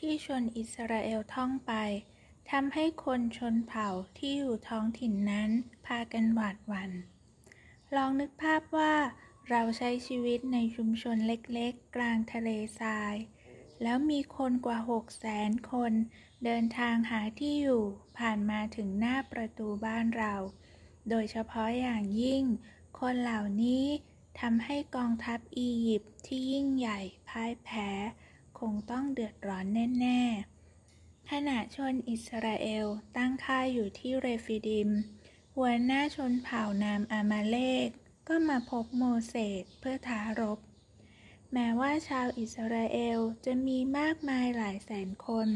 ที่ชนอิสราเอลท่องไปทำให้คนชนเผ่าที่อยู่ท้องถิ่นนั้นพากันหวาดหวัน่น ลองนึกภาพว่าเราใช้ชีวิตในชุมชนเล็กๆ กลางทะเลทราย แล้วมีคนกว่าหกแสนคน เดินทางหาที่อยู่ผ่านมาถึงหน้าประตูบ้านเรา โดยเฉพาะอย่างยิ่ง คนเหล่านี้ทำให้กองทัพอียิปต์ที่ยิ่งใหญ่พ่ายแพ้ คงต้องเดือดร้อนแน่ๆ ขณะชนอิสราเอลตั้งค่ายอยู่ที่เรฟิดิม หัวหน้าชนเผ่านามอามาเลก ก็มาพบโมเสสเพื่อท้ารบ แม้ว่าชาวอิสราเอลจะมีมากมายหลายแสนคน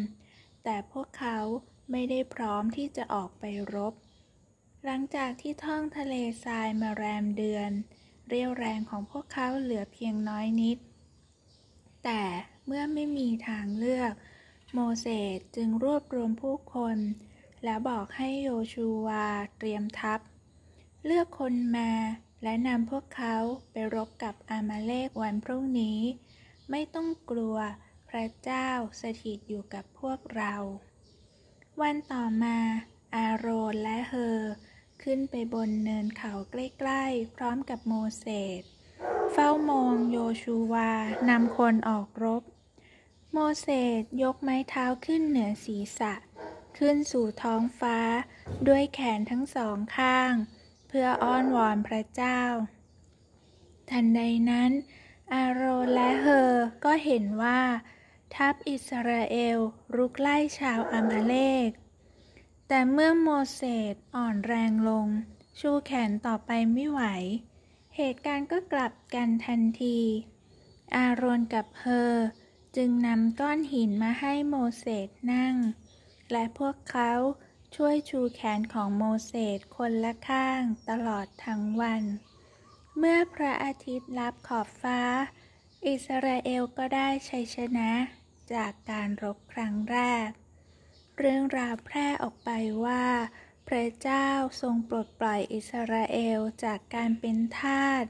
แต่พวกเขาไม่ได้พร้อมที่จะออกไปรบ หลังจากที่ท่องทะเลทรายมาแรมเดือน เรี่ยวแรงของพวกเขาเหลือเพียงน้อยนิด แต่ เมื่อไม่มีทางเลือก โมเสสจึงรวบรวมผู้คน และบอกให้โยชูวาเตรียมทัพ เลือกคนมาและนำพวกเขาไปรบกับอามาเลกวันพรุ่งนี้ ไม่ต้องกลัวพระเจ้าสถิตอยู่กับพวกเรา วันต่อมา อาโรนและเฮอขึ้นไปบนเนินเขาใกล้ ๆ พร้อมกับโมเสส เฝ้ามองโยชูวานำคนออกรบ โมเสสยกไม้เท้าขึ้นเหนือศีรษะ ขึ้นสู่ท้องฟ้า ด้วยแขนทั้งสองข้าง เพื่ออ้อนวอนพระเจ้า ทันใดนั้น อาโรและเฮอก็เห็นว่า ทัพอิสราเอลรุกไล่ชาวอามาเลก แต่เมื่อโมเสสอ่อนแรงลง ชูแขนต่อไปไม่ไหว เหตุการณ์ก็กลับกันทันที อาโรนกับเฮอจึงนำก้อนหินมาให้โมเสสนั่ง และพวกเขาช่วยชูแขนของโมเสสคนละข้างตลอดทั้งวัน เมื่อพระอาทิตย์ลับขอบฟ้า อิสราเอลก็ได้ชัยชนะจากการรบครั้งแรก เรื่องราวแพร่ออกไปว่า พระเจ้าทรงปลดปล่อยอิสราเอลจากการเป็นทาส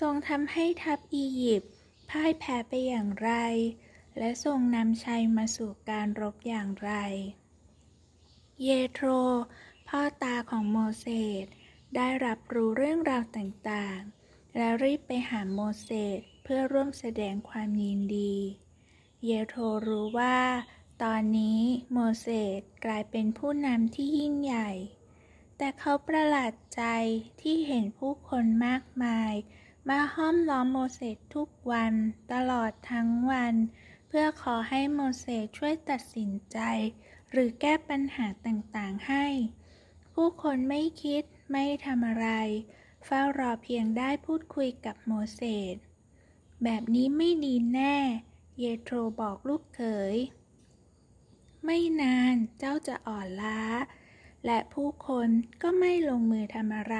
ทรงทำให้ทัพอียิปต์พ่ายแพ้ไปอย่างไร และทรงนำชัยมาสู่การรบอย่างไร เยโทร พ่อตาของโมเสสได้รับรู้เรื่องราวต่างๆ และรีบไปหาโมเสสเพื่อร่วมแสดงความยินดี เยโทรรู้ว่า ตอนนี้โมเสสกลายเป็นผู้นำที่ยิ่งใหญ่ แต่เขาประหลาดใจที่เห็นผู้คนมากมาย มาห้อมล้อมโมเสสทุกวันตลอดทั้งวัน เพื่อขอให้โมเสสช่วยตัดสินใจ หรือแก้ปัญหาต่างๆให้ ผู้คนไม่คิดไม่ทำอะไร เฝ้ารอเพียงได้พูดคุยกับโมเสสแบบนี้ไม่ดีแน่ เยโทรบอกลูกเขย ไม่นานเจ้าจะอ่อนล้า และผู้คนก็ไม่ลงมือทำอะไร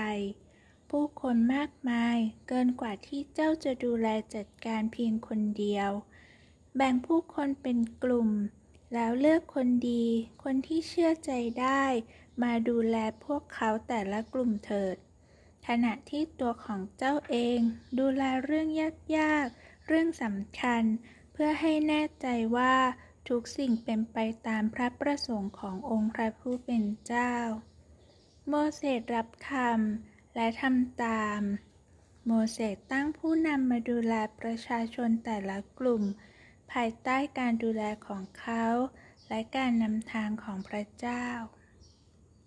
ผู้คนมากมายเกินกว่าที่เจ้าจะดูแลจัดการเพียงคนเดียว แบ่งผู้คนเป็นกลุ่ม แล้วเลือกคนดี คนที่เชื่อใจได้ มาดูแลพวกเขาแต่ละกลุ่มเถิด ขณะที่ตัวของเจ้าเอง ดูแลเรื่องยากๆ เรื่องสำคัญ เพื่อให้แน่ใจว่า ทุกสิ่งเป็นไปตามพระประสงค์ขององค์พระผู้เป็นเจ้า โมเสสรับคำและทำตาม โมเสสตั้งผู้นำมาดูแลประชาชนแต่ละกลุ่ม ภายใต้การดูแลของเขา และการนำทางของพระเจ้า